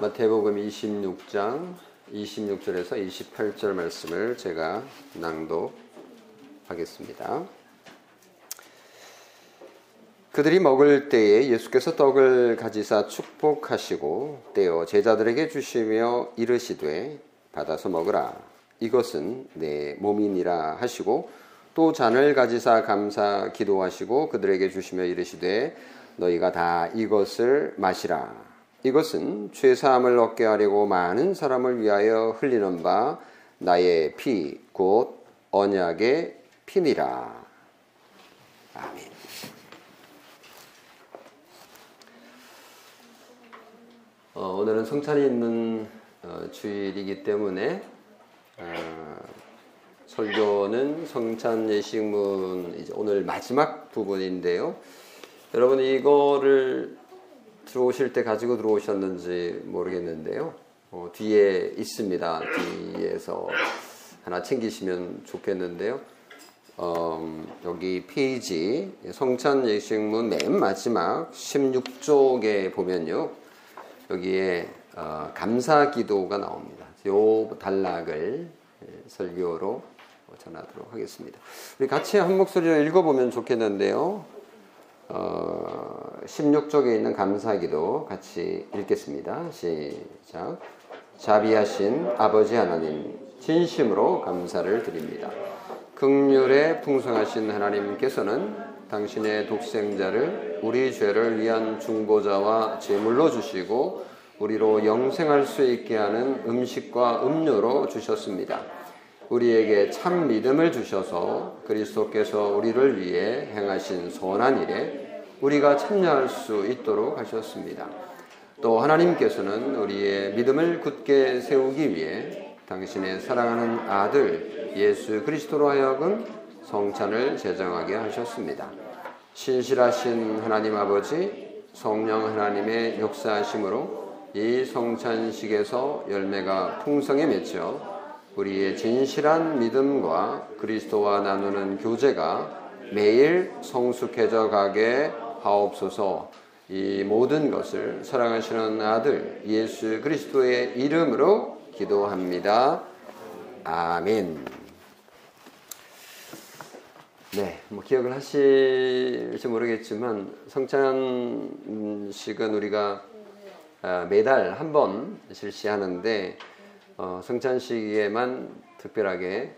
마태복음 26장 26절에서 28절 말씀을 제가 낭독하겠습니다. 그들이 먹을 때에 예수께서 떡을 가지사 축복하시고 떼어 제자들에게 주시며 이르시되 받아서 먹으라 이것은 내 몸이니라 하시고 또 잔을 가지사 감사 기도하시고 그들에게 주시며 이르시되 너희가 다 이것을 마시라 이것은 죄사함을 얻게 하려고 많은 사람을 위하여 흘리는 바 나의 피 곧 언약의 피니라 아멘. 어, 오늘은 성찬이 있는 어, 주일이기 때문에 어, 설교는 성찬 예식문 이제 오늘 마지막 부분인데요. 여러분 이거를 들어오실 때 가지고 들어오셨는지 모르겠는데요. 어, 뒤에 있습니다. 뒤에서 하나 챙기시면 좋겠는데요. 어, 여기 페이지 성찬 예식문 맨 마지막 16쪽에 보면요. 여기에 어, 감사 기도가 나옵니다. 요 단락을 예, 설교로 전하도록 하겠습니다. 우리 같이 한 목소리로 읽어보면 좋겠는데요. 어, 16쪽에 있는 감사 기도 같이 읽겠습니다. 시작. 자비하신 아버지 하나님, 진심으로 감사를 드립니다. 극률에 풍성하신 하나님께서는 당신의 독생자를 우리 죄를 위한 중보자와 제물로 주시고 우리로 영생할 수 있게 하는 음식과 음료로 주셨습니다. 우리에게 참 믿음을 주셔서 그리스도께서 우리를 위해 행하신 선한 일에 우리가 참여할 수 있도록 하셨습니다. 또 하나님께서는 우리의 믿음을 굳게 세우기 위해 당신의 사랑하는 아들 예수 그리스도로 하여금 성찬을 제정하게 하셨습니다. 신실하신 하나님 아버지 성령 하나님의 역사하심으로 이 성찬식에서 열매가 풍성히 맺혀 우리의 진실한 믿음과 그리스도와 나누는 교제가 매일 성숙해져 가게 하옵소서 이 모든 것을 사랑하시는 아들 예수 그리스도의 이름으로 기도합니다. 아멘. 네, 뭐 기억을 하실지 모르겠지만 성찬식은 우리가 아, 매달 한 번 실시하는데 어, 성찬식에만 특별하게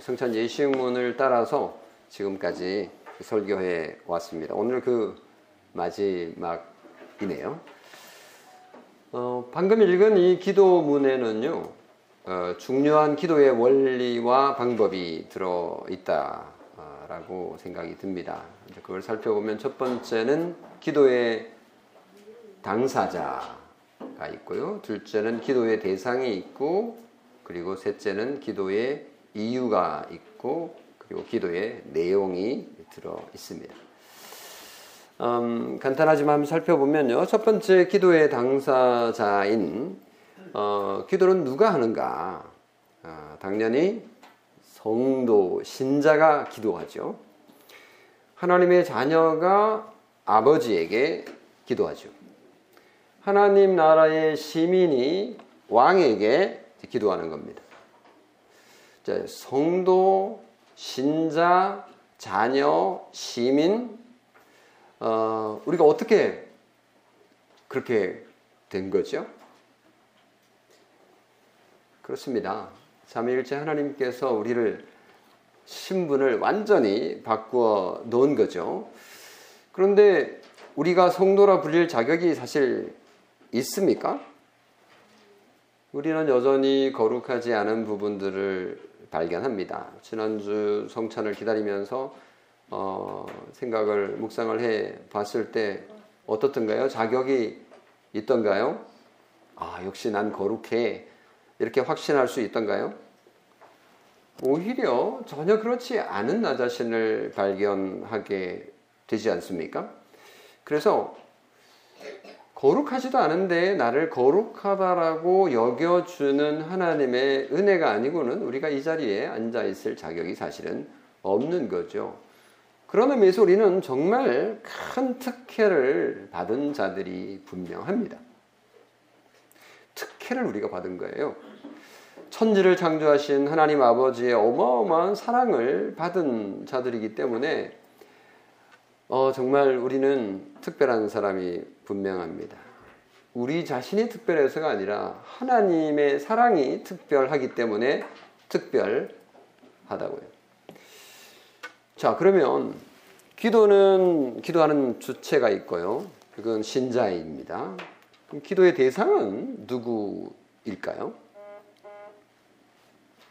성찬 예식문을 따라서 지금까지 설교해 왔습니다. 오늘 그 마지막이네요. 어, 방금 읽은 이 기도문에는요, 어, 중요한 기도의 원리와 방법이 들어 있다. 라고 생각이 듭니다. 그걸 살펴보면 첫 번째는 기도의 당사자 가 있고요. 둘째는 기도의 대상이 있고, 그리고 셋째는 기도의 이유가 있고, 그리고 기도의 내용이 들어 있습니다. 음, 간단하지만 살펴보면요. 첫 번째 기도의 당사자인 어, 기도는 누가 하는가? 어, 당연히 성도, 신자가 기도하죠. 하나님의 자녀가 아버지에게 기도하죠. 하나님 나라의 시민이 왕에게 기도하는 겁니다. 자, 성도, 신자, 자녀, 시민, 어, 우리가 어떻게 그렇게 된 거죠? 그렇습니다. 삼위일체 하나님께서 우리를 신분을 완전히 바꾸어 놓은 거죠. 그런데 우리가 성도라 불릴 자격이 사실 있습니까? 우리는 여전히 거룩하지 않은 부분들을 발견합니다. 지난주 성찬을 기다리면서 어, 생각을 묵상을 해 봤을 때 어떻던가요? 자격이 있던가요? 아, 역시 난 거룩해. 이렇게 확신할 수 있던가요? 오히려 전혀 그렇지 않은 나 자신을 발견하게 되지 않습니까? 그래서 거룩하지도 않은데 나를 거룩하다라고 여겨주는 하나님의 은혜가 아니고는 우리가 이 자리에 앉아 있을 자격이 사실은 없는 거죠. 그런 의미에서 우리는 정말 큰 특혜를 받은 자들이 분명합니다. 특혜를 우리가 받은 거예요. 천지를 창조하신 하나님 아버지의 어마어마한 사랑을 받은 자들이기 때문에 어, 정말 우리는 특별한 사람이 분명합니다. 우리 자신이 특별해서가 아니라 하나님의 사랑이 특별하기 때문에 특별하다고요. 자, 그러면 기도는 기도하는 주체가 있고요. 그건 신자입니다. 기도의 대상은 누구일까요?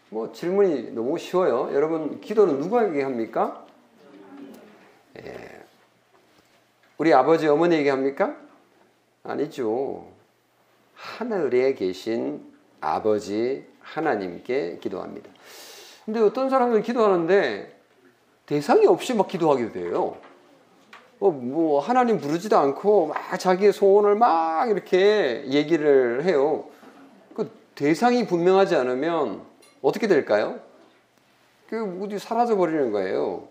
뭐 질문이 너무 쉬워요. 여러분 기도는 누구에게 합니까? 예. 우리 아버지 어머니에게 합니까? 아니죠. 하늘에 계신 아버지 하나님께 기도합니다. 근데 어떤 사람은 기도하는데 대상이 없이 막 기도하게 돼요. 어, 뭐 하나님 부르지도 않고 막 자기의 소원을 막 이렇게 얘기를 해요. 그 대상이 분명하지 않으면 어떻게 될까요? 그 어디 사라져 버리는 거예요.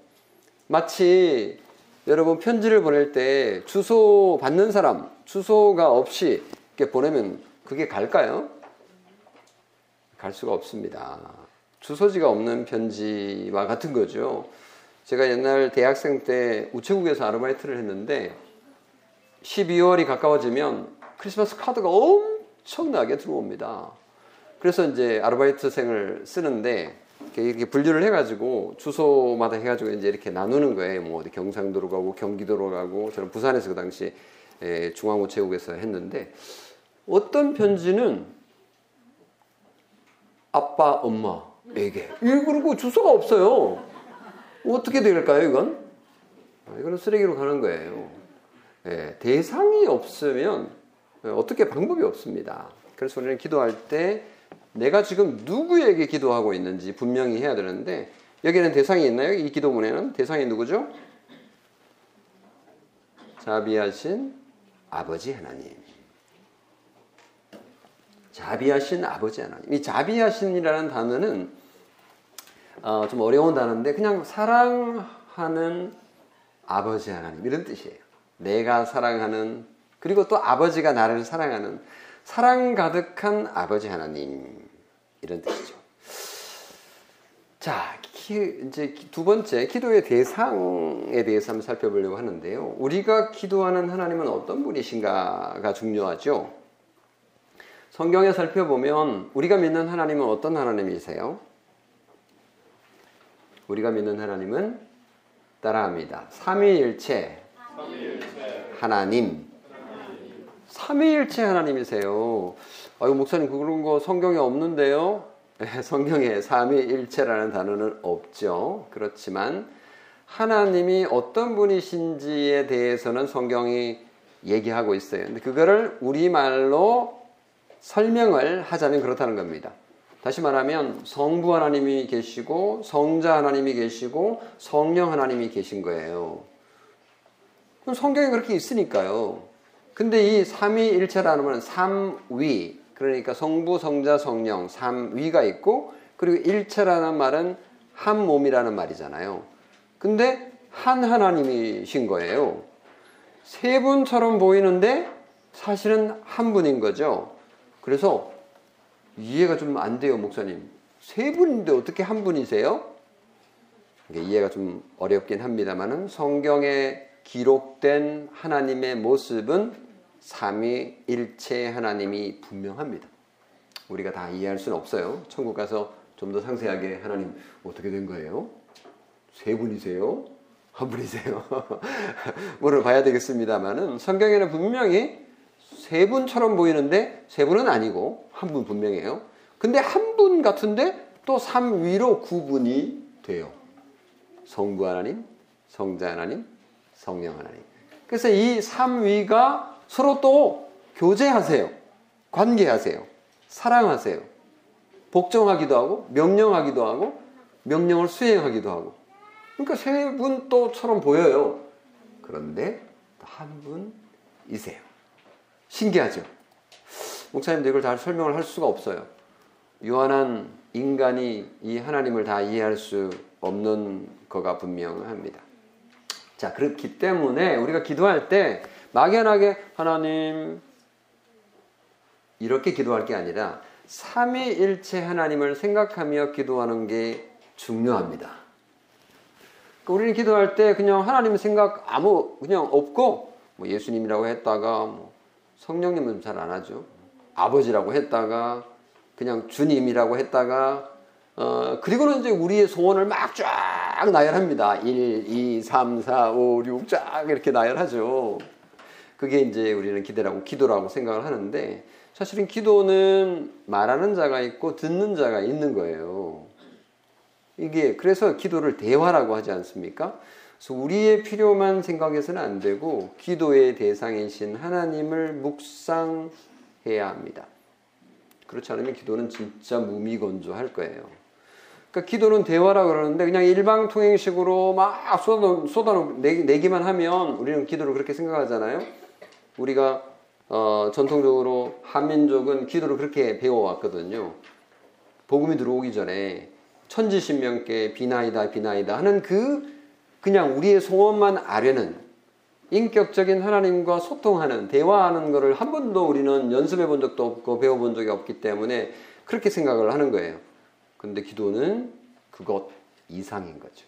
마치 여러분 편지를 보낼 때 주소 받는 사람 주소가 없이 이렇게 보내면 그게 갈까요? 갈 수가 없습니다. 주소지가 없는 편지와 같은 거죠. 제가 옛날 대학생 때 우체국에서 아르바이트를 했는데 12월이 가까워지면 크리스마스 카드가 엄청나게 들어옵니다. 그래서 이제 아르바이트생을 쓰는데 이렇게 분류를 해가지고 주소마다 해가지고 이제 이렇게 나누는 거예요. 뭐 어디 경상도로 가고 경기도로 가고 저는 부산에서 그 당시 중앙우체국에서 했는데 어떤 편지는 아빠 엄마에게 그리고 주소가 없어요. 어떻게 될까요, 이건? 아, 이거는 쓰레기로 가는 거예요. 예, 대상이 없으면 어떻게 방법이 없습니다. 그래서 우리는 기도할 때 내가 지금 누구에게 기도하고 있는지 분명히 해야 되는데 여기는 대상이 있나요? 이 기도문에는 대상이 누구죠? 자비하신 아버지 하나님. 자비하신 아버지 하나님. 이 자비하신이라는 단어는 어, 좀 어려운 단어인데 그냥 사랑하는 아버지 하나님 이런 뜻이에요. 내가 사랑하는 그리고 또 아버지가 나를 사랑하는 사랑 가득한 아버지 하나님 이런 뜻이죠. 자, 기, 이제 두 번째 기도의 대상에 대해서 한번 살펴보려고 하는데요. 우리가 기도하는 하나님은 어떤 분이신가가 중요하죠. 성경에 살펴보면 우리가 믿는 하나님은 어떤 하나님이세요? 우리가 믿는 하나님은 따라합니다. 삼위일체 하나님. 삼위일체 하나님이세요. 아유 목사님 그런 거 성경에 없는데요. 네, 성경에 삼위일체라는 단어는 없죠. 그렇지만 하나님이 어떤 분이신지에 대해서는 성경이 얘기하고 있어요. 근데 그거를 우리말로 설명을 하자면 그렇다는 겁니다. 다시 말하면 성부 하나님이 계시고 성자 하나님이 계시고 성령 하나님이 계신 거예요. 그럼 성경에 그렇게 있으니까요. 근데 이 삼위일체라는 말은 삼위 그러니까 성부 성자 성령 삼위가 있고 그리고 일체라는 말은 한 몸이라는 말이잖아요. 근데 한 하나님이신 거예요. 세 분처럼 보이는데 사실은 한 분인 거죠. 그래서 이해가 좀 안 돼요, 목사님. 세 분인데 어떻게 한 분이세요? 이해가 좀 어렵긴 합니다만은 성경에 기록된 하나님의 모습은 삼위 일체 하나님이 분명합니다. 우리가 다 이해할 수는 없어요. 천국 가서 좀 더 상세하게 하나님 어떻게 된 거예요? 세 분이세요? 한 분이세요? 물어봐야 되겠습니다만은 성경에는 분명히 세 분처럼 보이는데 세 분은 아니고 한 분 분명해요. 근데 한 분 같은데 또 3위로 구분이 돼요. 성부 하나님, 성자 하나님, 성령 하나님. 그래서 이 3위가 서로 또 교제하세요. 관계하세요. 사랑하세요. 복종하기도 하고, 명령하기도 하고, 명령을 수행하기도 하고. 그러니까 세 분 또처럼 보여요. 그런데 한 분이세요. 신기하죠? 목사님도 이걸 잘 설명을 할 수가 없어요. 유한한 인간이 이 하나님을 다 이해할 수 없는 거가 분명합니다. 자, 그렇기 때문에 우리가 기도할 때 막연하게 하나님 이렇게 기도할 게 아니라 삼위일체 하나님을 생각하며 기도하는 게 중요합니다. 그러니까 우리는 기도할 때 그냥 하나님 생각 아무 그냥 없고 뭐 예수님이라고 했다가 뭐 성령님은 잘 안 하죠. 아버지라고 했다가 그냥 주님이라고 했다가 어, 그리고는 이제 우리의 소원을 막 쫙 나열합니다. 1, 2, 3, 4, 5, 6 쫙 이렇게 나열하죠. 그게 이제 우리는 기대라고 기도라고 생각을 하는데 사실은 기도는 말하는 자가 있고 듣는 자가 있는 거예요. 이게 그래서 기도를 대화라고 하지 않습니까? 그래서 우리의 필요만 생각해서는 안 되고 기도의 대상이신 하나님을 묵상해야 합니다. 그렇지 않으면 기도는 진짜 무미건조할 거예요. 그러니까 기도는 대화라 그러는데 그냥 일방통행식으로 막 쏟아, 쏟아 내기만 하면 우리는 기도를 그렇게 생각하잖아요. 우리가 어, 전통적으로 한민족은 기도를 그렇게 배워왔거든요. 복음이 들어오기 전에 천지신명께 비나이다 비나이다 하는 그 그냥 우리의 소원만 아려는 인격적인 하나님과 소통하는 대화하는 것을 한 번도 우리는 연습해 본 적도 없고 배워 본 적이 없기 때문에 그렇게 생각을 하는 거예요. 근데 기도는 그것 이상인 거죠.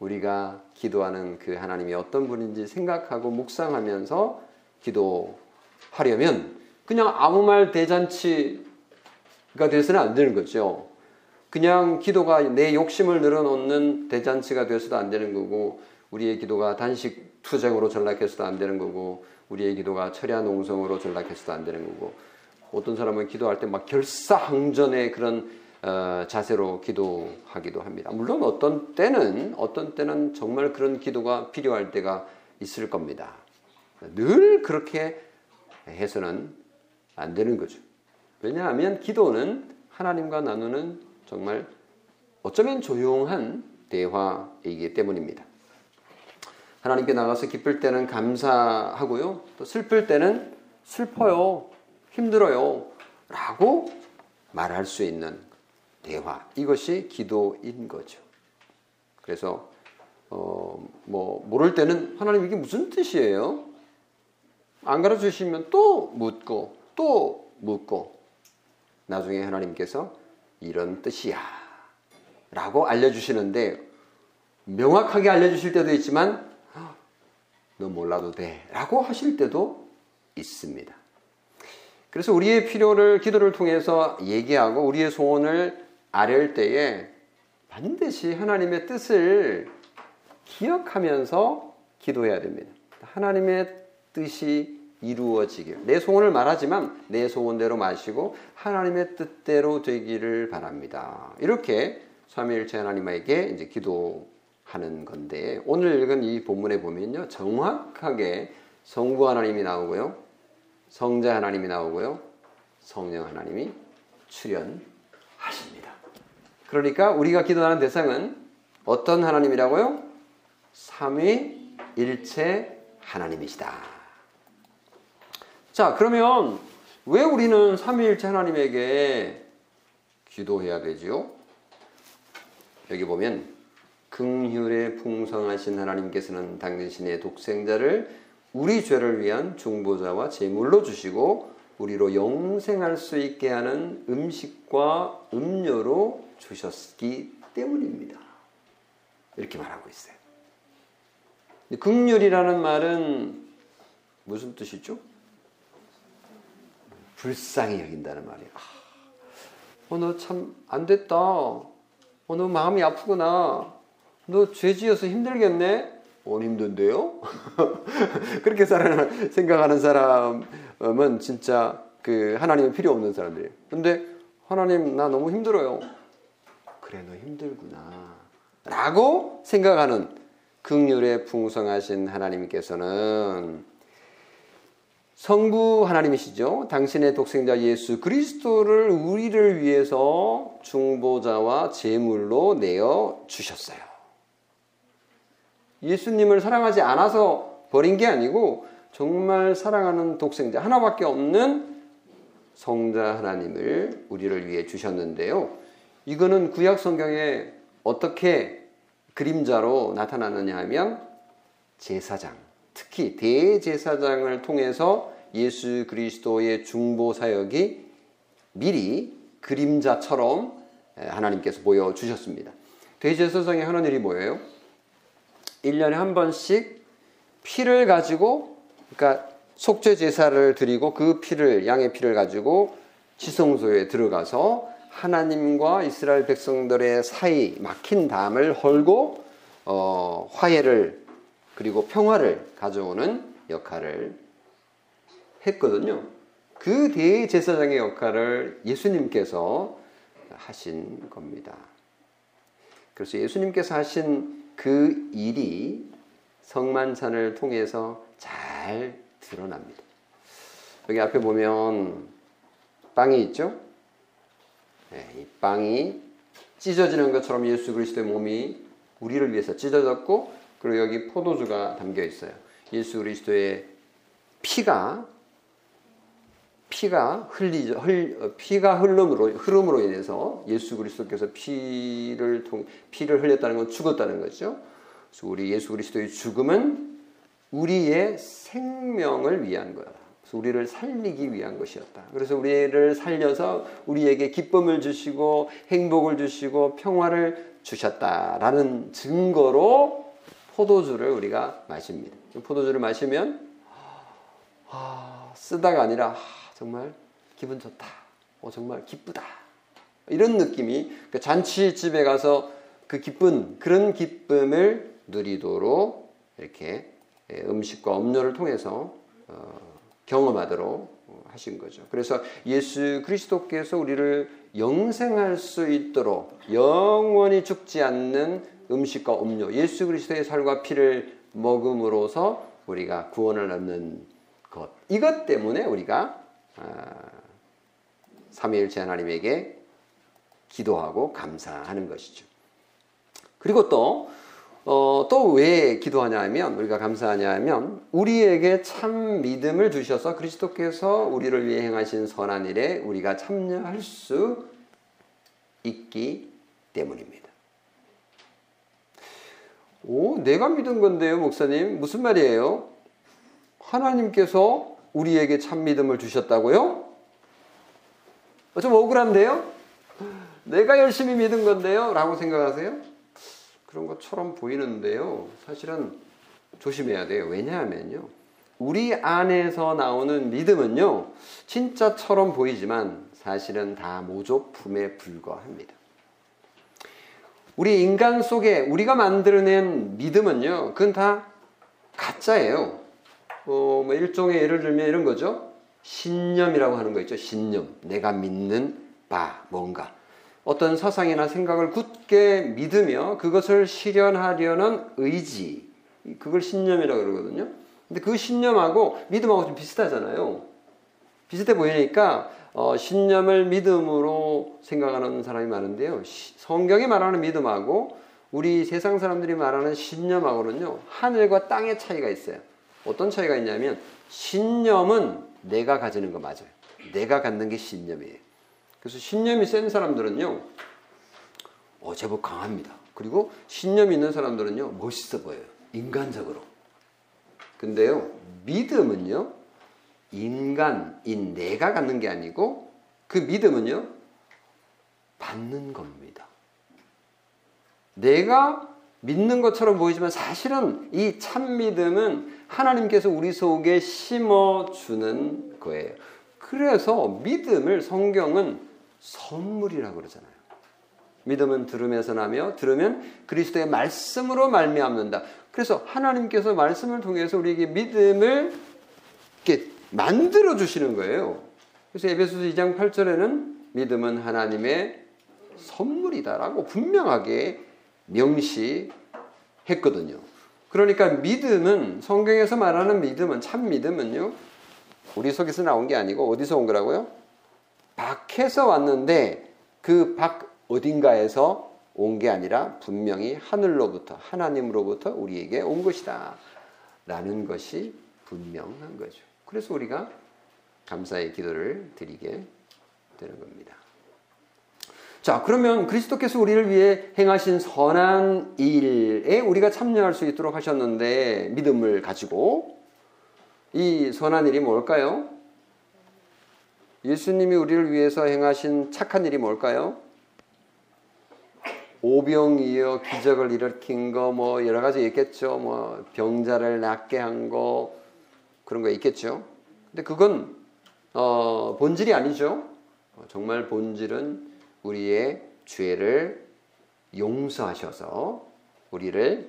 우리가 기도하는 그 하나님이 어떤 분인지 생각하고 묵상하면서 기도하려면 그냥 아무 말 대잔치가 돼서는 안 되는 거죠. 그냥 기도가 내 욕심을 늘어놓는 대잔치가 돼서도 안 되는 거고 우리의 기도가 단식 투쟁으로 전락해서도 안 되는 거고 우리의 기도가 철야 농성으로 전락해서도 안 되는 거고 어떤 사람은 기도할 때 막 결사항전의 그런 어, 자세로 기도하기도 합니다. 물론 어떤 때는 어떤 때는 정말 그런 기도가 필요할 때가 있을 겁니다. 늘 그렇게 해서는 안 되는 거죠. 왜냐하면 기도는 하나님과 나누는 정말 어쩌면 조용한 대화이기 때문입니다. 하나님께 나가서 기쁠 때는 감사하고요. 또 슬플 때는 슬퍼요. 힘들어요. 라고 말할 수 있는 대화. 이것이 기도인 거죠. 그래서 어, 뭐 모를 때는 하나님 이게 무슨 뜻이에요? 안 가르쳐 주시면 또 묻고 또 묻고 나중에 하나님께서 이런 뜻이야 라고 알려주시는데 명확하게 알려주실 때도 있지만 너 몰라도 돼 라고 하실 때도 있습니다. 그래서 우리의 필요를 기도를 통해서 얘기하고 우리의 소원을 아랠 때에 반드시 하나님의 뜻을 기억하면서 기도해야 됩니다. 하나님의 뜻이 이루어지길. 내 소원을 말하지만 내 소원대로 마시고 하나님의 뜻대로 되기를 바랍니다. 이렇게 삼위일체 하나님에게 이제 기도하는 건데 오늘 읽은 이 본문에 보면요. 정확하게 성부 하나님이 나오고요. 성자 하나님이 나오고요. 성령 하나님이 출연하십니다. 그러니까 우리가 기도하는 대상은 어떤 하나님이라고요? 삼위일체 하나님이시다. 자, 그러면 왜 우리는 삼위일체 하나님에게 기도해야 되지요? 여기 보면 긍휼에 풍성하신 하나님께서는 당신의 독생자를 우리 죄를 위한 중보자와 제물로 주시고 우리로 영생할 수 있게 하는 음식과 음료로 주셨기 때문입니다. 이렇게 말하고 있어요. 긍휼이라는 말은 무슨 뜻이죠? 불쌍히 여긴다는 말이에요. 아, 어, 너 참 안 됐다. 어, 너 마음이 아프구나. 너 죄지어서 힘들겠네? 어, 힘든데요? 그렇게 생각하는 사람은 진짜 그 하나님은 필요 없는 사람들이에요. 근데 하나님 나 너무 힘들어요. 그래 너 힘들구나. 라고 생각하는 극률에 풍성하신 하나님께서는 성부 하나님이시죠. 당신의 독생자 예수 그리스도를 우리를 위해서 중보자와 제물로 내어 주셨어요. 예수님을 사랑하지 않아서 버린 게 아니고 정말 사랑하는 독생자 하나밖에 없는 성자 하나님을 우리를 위해 주셨는데요. 이거는 구약 성경에 어떻게 그림자로 나타나느냐 하면 제사장 특히 대제사장을 통해서 예수 그리스도의 중보 사역이 미리 그림자처럼 하나님께서 보여주셨습니다. 대제사장이 하는 일이 뭐예요? 1년에 한 번씩 피를 가지고 그러니까 속죄 제사를 드리고 그 피를 양의 피를 가지고 지성소에 들어가서 하나님과 이스라엘 백성들의 사이 막힌 담을 헐고 어, 화해를 그리고 평화를 가져오는 역할을 했거든요. 그 대제사장의 역할을 예수님께서 하신 겁니다. 그래서 예수님께서 하신 그 일이 성만찬을 통해서 잘 드러납니다. 여기 앞에 보면 빵이 있죠? 네, 이 빵이 찢어지는 것처럼 예수 그리스도의 몸이 우리를 위해서 찢어졌고 그리고 여기 포도주가 담겨 있어요. 예수 그리스도의 피가 피가 흘리 흘 피가 흘름으로 흐름으로 인해서 예수 그리스도께서 피를 통 피를 흘렸다는 건 죽었다는 거죠. 그래서 우리 예수 그리스도의 죽음은 우리의 생명을 위한 거야. 우리를 살리기 위한 것이었다. 그래서 우리를 살려서 우리에게 기쁨을 주시고 행복을 주시고 평화를 주셨다라는 증거로 포도주를 우리가 마십니다. 포도주를 마시면 아, 쓰다가 아니라 아, 정말 기분 좋다. 어, 정말 기쁘다. 이런 느낌이 그 잔치집에 가서 그 기쁜 그런 기쁨을 누리도록 이렇게 예, 음식과 음료를 통해서 어, 경험하도록 하신 거죠. 그래서 예수 그리스도께서 우리를 영생할 수 있도록 영원히 죽지 않는 음식과 음료, 예수 그리스도의 살과 피를 먹음으로써 우리가 구원을 얻는 것. 이것 때문에 우리가 아, 삼위일체 하나님에게 기도하고 감사하는 것이죠. 그리고 또 어, 또 왜 기도하냐 하면, 우리가 감사하냐 하면, 우리에게 참 믿음을 주셔서 그리스도께서 우리를 위해 행하신 선한 일에 우리가 참여할 수 있기 때문입니다. 오, 내가 믿은 건데요, 목사님. 무슨 말이에요? 하나님께서 우리에게 참 믿음을 주셨다고요? 좀 억울한데요? 내가 열심히 믿은 건데요? 라고 생각하세요? 그런 것처럼 보이는데요. 사실은 조심해야 돼요. 왜냐하면요. 우리 안에서 나오는 믿음은요. 진짜처럼 보이지만 사실은 다 모조품에 불과합니다. 우리 인간 속에 우리가 만들어낸 믿음은요. 그건 다 가짜예요. 어, 뭐 일종의 예를 들면 이런 거죠. 신념이라고 하는 거 있죠. 신념. 내가 믿는 바, 뭔가. 어떤 사상이나 생각을 굳게 믿으며 그것을 실현하려는 의지, 그걸 신념이라고 그러거든요. 근데 그 신념하고 믿음하고 좀 비슷하잖아요. 비슷해 보이니까 어, 신념을 믿음으로 생각하는 사람이 많은데요. 성경이 말하는 믿음하고 우리 세상 사람들이 말하는 신념하고는요, 하늘과 땅의 차이가 있어요. 어떤 차이가 있냐면, 신념은 내가 가지는 거 맞아요. 내가 갖는 게 신념이에요. 그래서 신념이 센 사람들은요, 어, 제법 강합니다. 그리고 신념이 있는 사람들은요, 멋있어 보여요. 인간적으로. 근데요, 믿음은요, 인간 인 내가 갖는 게 아니고, 그 믿음은요, 받는 겁니다. 내가 믿는 것처럼 보이지만 사실은 이 참 믿음은 하나님께서 우리 속에 심어 주는 거예요. 그래서 믿음을 성경은 선물이라고 그러잖아요. 믿음은 들음에서 나며 들으면 그리스도의 말씀으로 말미암는다. 그래서 하나님께서 말씀을 통해서 우리에게 믿음을 만들어 주시는 거예요. 그래서 에베소서 2장 8절에는 믿음은 하나님의 선물이다라고 분명하게 명시했거든요. 그러니까 믿음은 성경에서 말하는 믿음은 참 믿음은요. 우리 속에서 나온 게 아니고 어디서 온 거라고요? 밖에서 왔는데 그 밖 어딘가에서 온 게 아니라 분명히 하늘로부터 하나님으로부터 우리에게 온 것이다. 라는 것이 분명한 거죠. 그래서 우리가 감사의 기도를 드리게 되는 겁니다. 자, 그러면 그리스도께서 우리를 위해 행하신 선한 일에 우리가 참여할 수 있도록 하셨는데 믿음을 가지고 이 선한 일이 뭘까요? 예수님이 우리를 위해서 행하신 착한 일이 뭘까요? 오병이어 기적을 일으킨 거 뭐 여러 가지 있겠죠. 뭐 병자를 낫게 한 거 그런 거 있겠죠. 근데 그건 어, 본질이 아니죠. 정말 본질은 우리의 죄를 용서하셔서 우리를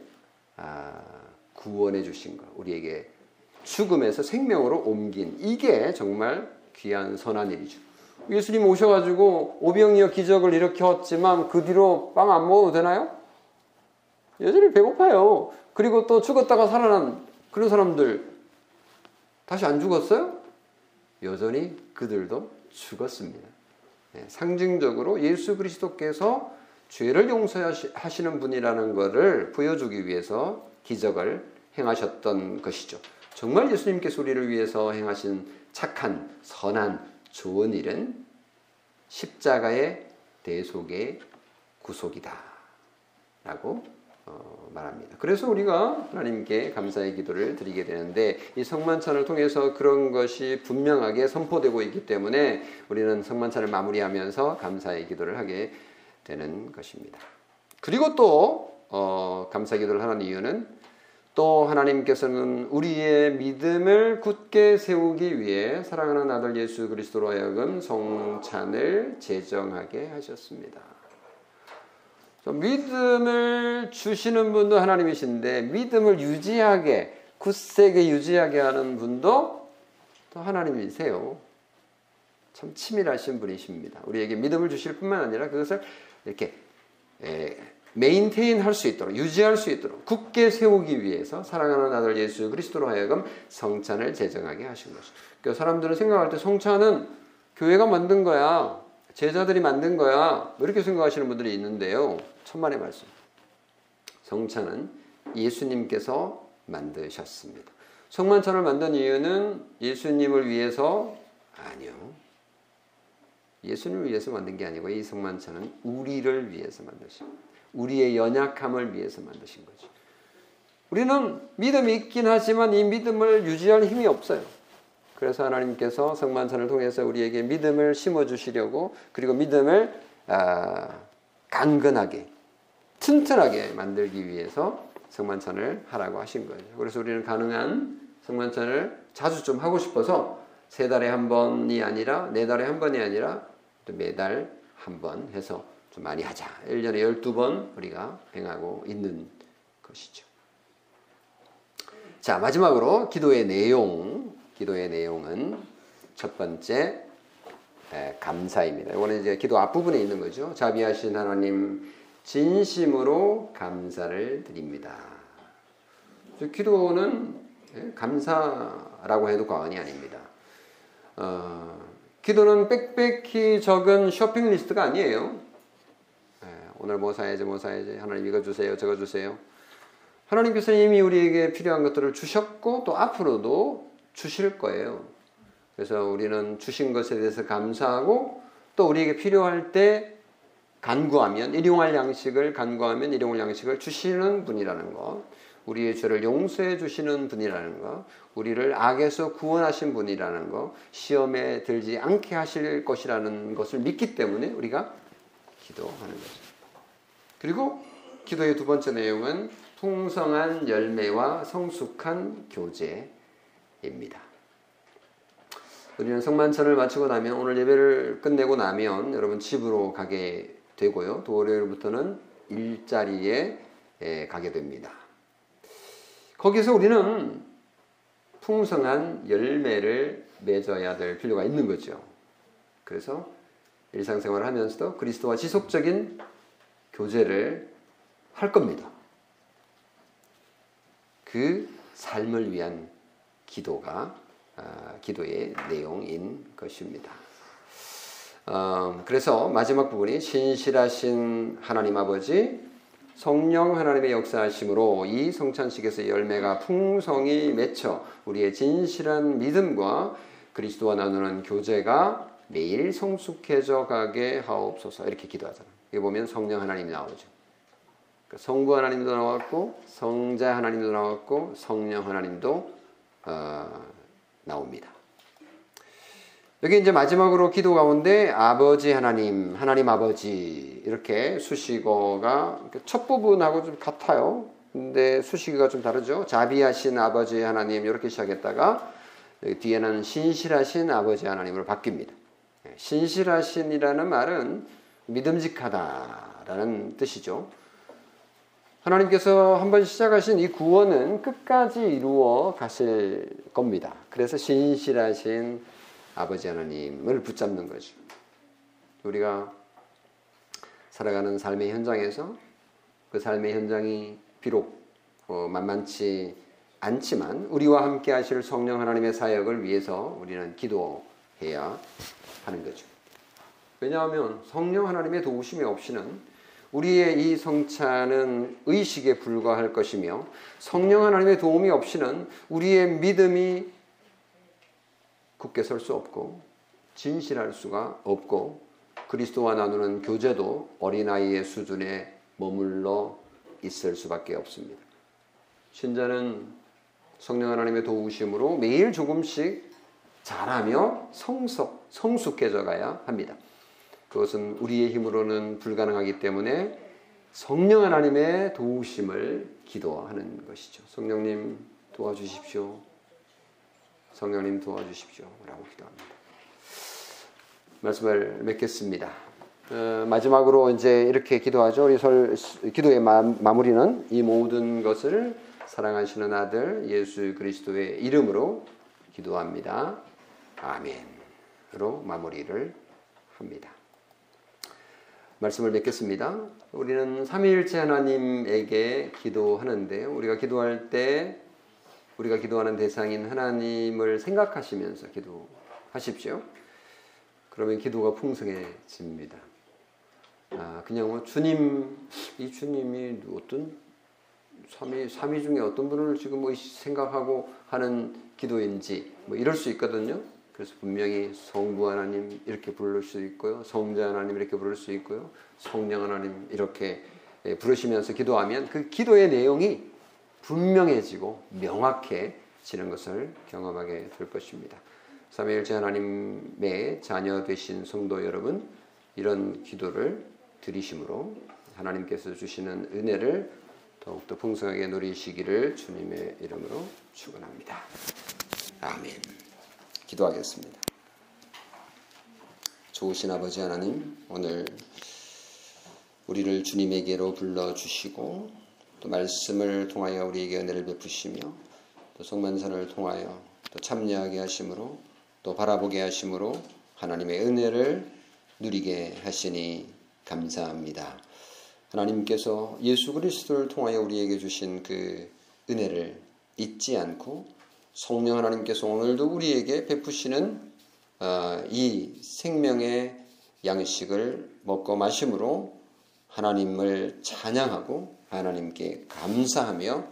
아, 구원해 주신 것, 우리에게 죽음에서 생명으로 옮긴 이게 정말 귀한 선한 일이죠. 예수님 오셔가지고 오병이어 기적을 일으켰지만 그 뒤로 빵 안 먹어도 되나요? 여전히 배고파요. 그리고 또 죽었다가 살아난 그런 사람들 다시 안 죽었어요? 여전히 그들도 죽었습니다. 네, 상징적으로 예수 그리스도께서 죄를 용서하시는 분이라는 것을 보여주기 위해서 기적을 행하셨던 것이죠. 정말 예수님께서 우리를 위해서 행하신 착한, 선한, 좋은 일은 십자가의 대속의 구속이다. 라고 어, 말합니다. 그래서 우리가 하나님께 감사의 기도를 드리게 되는데 이 성만찬을 통해서 그런 것이 분명하게 선포되고 있기 때문에 우리는 성만찬을 마무리하면서 감사의 기도를 하게 되는 것입니다. 그리고 또 어, 감사 기도를 하는 이유는 또 하나님께서는 우리의 믿음을 굳게 세우기 위해 사랑하는 아들 예수 그리스도로 하여금 성찬을 제정하게 하셨습니다. 믿음을 주시는 분도 하나님이신데 믿음을 유지하게 굳세게 유지하게 하는 분도 또 하나님이세요. 참 치밀하신 분이십니다. 우리에게 믿음을 주실 뿐만 아니라 그것을 이렇게 메인테인 할 수 있도록 유지할 수 있도록 굳게 세우기 위해서 사랑하는 아들 예수 그리스도로 하여금 성찬을 제정하게 하신 것이죠. 그러니까 사람들은 생각할 때 성찬은 교회가 만든 거야. 제자들이 만든 거야. 뭐 이렇게 생각하시는 분들이 있는데요. 천만의 말씀. 성찬은 예수님께서 만드셨습니다. 성만찬을 만든 이유는 예수님을 위해서 아니요. 예수님을 위해서 만든 게 아니고 이 성만찬은 우리를 위해서 만드십니다. 우리의 연약함을 위해서 만드신 거죠. 우리는 믿음이 있긴 하지만 이 믿음을 유지할 힘이 없어요. 그래서 하나님께서 성만찬을 통해서 우리에게 믿음을 심어 주시려고 그리고 믿음을 아, 강건하게 튼튼하게 만들기 위해서 성만찬을 하라고 하신 거예요. 그래서 우리는 가능한 성만찬을 자주 좀 하고 싶어서 세 달에 한 번이 아니라 네 달에 한 번이 아니라 매달 한 번 해서 좀 많이 하자. 1년에 12번 우리가 행하고 있는 것이죠. 자, 마지막으로 기도의 내용. 기도의 내용은 첫 번째 에, 감사입니다. 이거는 이제 기도 앞부분에 있는 거죠. 자비하신 하나님 진심으로 감사를 드립니다. 기도는 감사라고 해도 과언이 아닙니다. 어, 기도는 빽빽히 적은 쇼핑 리스트가 아니에요. 오늘 뭐 사야지 뭐 사야지 하나님 이거 주세요 저거 주세요 하나님께서 이미 우리에게 필요한 것들을 주셨고 또 앞으로도 주실 거예요 그래서 우리는 주신 것에 대해서 감사하고 또 우리에게 필요할 때 간구하면 일용할 양식을 간구하면 일용할 양식을 주시는 분이라는 것 우리의 죄를 용서해 주시는 분이라는 것, 우리를 악에서 구원하신 분이라는 것, 시험에 들지 않게 하실 것이라는 것을 믿기 때문에 우리가 기도하는 거죠. 그리고 기도의 두 번째 내용은 풍성한 열매와 성숙한 교제입니다. 우리는 성만찬을 마치고 나면 오늘 예배를 끝내고 나면 여러분 집으로 가게 되고요. 또 월요일부터는 일자리에 가게 됩니다. 거기서 우리는 풍성한 열매를 맺어야 될 필요가 있는 거죠. 그래서 일상생활을 하면서도 그리스도와 지속적인 교제를 할 겁니다. 그 삶을 위한 기도가 아, 기도의 내용인 것입니다. 어, 그래서 마지막 부분이 신실하신 하나님 아버지 성령 하나님의 역사하심으로 이 성찬식에서 열매가 풍성히 맺혀 우리의 진실한 믿음과 그리스도와 나누는 교제가 매일 성숙해져 가게 하옵소서 이렇게 기도하잖아요. 여기 보면 성령 하나님이 나오죠. 그러니까 성부 하나님도 나왔고 성자 하나님도 나왔고 성령 하나님도 어, 나옵니다. 여기 이제 마지막으로 기도 가운데 아버지 하나님, 하나님 아버지 이렇게 수식어가 첫 부분하고 좀 같아요. 근데 수식어가 좀 다르죠. 자비하신 아버지 하나님 이렇게 시작했다가 뒤에는 신실하신 아버지 하나님으로 바뀝니다. 예, 신실하신이라는 말은 믿음직하다라는 뜻이죠. 하나님께서 한번 시작하신 이 구원은 끝까지 이루어 가실 겁니다. 그래서 신실하신 아버지 하나님을 붙잡는 거죠. 우리가 살아가는 삶의 현장에서 그 삶의 현장이 비록 어, 만만치 않지만 우리와 함께 하실 성령 하나님의 사역을 위해서 우리는 기도해야 하는 거죠. 왜냐하면 성령 하나님의 도우심이 없이는 우리의 이 성찬은 의식에 불과할 것이며 성령 하나님의 도움이 없이는 우리의 믿음이 굳게 설 수 없고 진실할 수가 없고 그리스도와 나누는 교제도 어린아이의 수준에 머물러 있을 수밖에 없습니다. 신자는 성령 하나님의 도우심으로 매일 조금씩 자라며 성석, 성숙해져 가야 합니다. 그것은 우리의 힘으로는 불가능하기 때문에 성령 하나님의 도우심을 기도하는 것이죠. 성령님 도와주십시오. 성령님 도와주십시오. 라고 기도합니다. 말씀을 맺겠습니다. 어, 마지막으로 이제 이렇게 기도하죠. 우리 설, 기도의 마, 마무리는 이 모든 것을 사랑하시는 아들 예수 그리스도의 이름으로 기도합니다. 아멘으로 마무리를 합니다. 말씀을 맺겠습니다. 우리는 삼위일체 하나님에게 기도하는데 우리가 기도할 때 우리가 기도하는 대상인 하나님을 생각하시면서 기도하십시오. 그러면 기도가 풍성해집니다. 아, 그냥 뭐 주님, 이 주님이 어떤 삼위, 삼위 중에 어떤 분을 지금 뭐 생각하고 하는 기도인지 뭐 이럴 수 있거든요. 그래서 분명히 성부 하나님 이렇게 부를 수 있고요. 성자 하나님 이렇게 부를 수 있고요. 성령 하나님 이렇게 예, 부르시면서 기도하면 그 기도의 내용이 분명해지고 명확해지는 것을 경험하게 될 것입니다. 삼위일체 하나님의 자녀 되신 성도 여러분 이런 기도를 드리심으로 하나님께서 주시는 은혜를 더욱더 풍성하게 누리시기를 주님의 이름으로 축원합니다. 아멘. 기도하겠습니다. 좋으신 아버지 하나님, 오늘 우리를 주님에게로 불러 주시고 또 말씀을 통하여 우리에게 은혜를 베푸시며 또 성만선을 통하여 또 참여하게 하심으로 또 바라보게 하심으로 하나님의 은혜를 누리게 하시니 감사합니다. 하나님께서 예수 그리스도를 통하여 우리에게 주신 그 은혜를 잊지 않고 성령 하나님께서 오늘도 우리에게 베푸시는 어, 이 생명의 양식을 먹고 마심으로 하나님을 찬양하고 하나님께 감사하며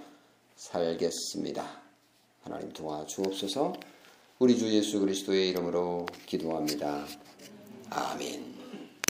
살겠습니다. 하나님 도와주옵소서 우리 주 예수 그리스도의 이름으로 기도합니다. 아멘.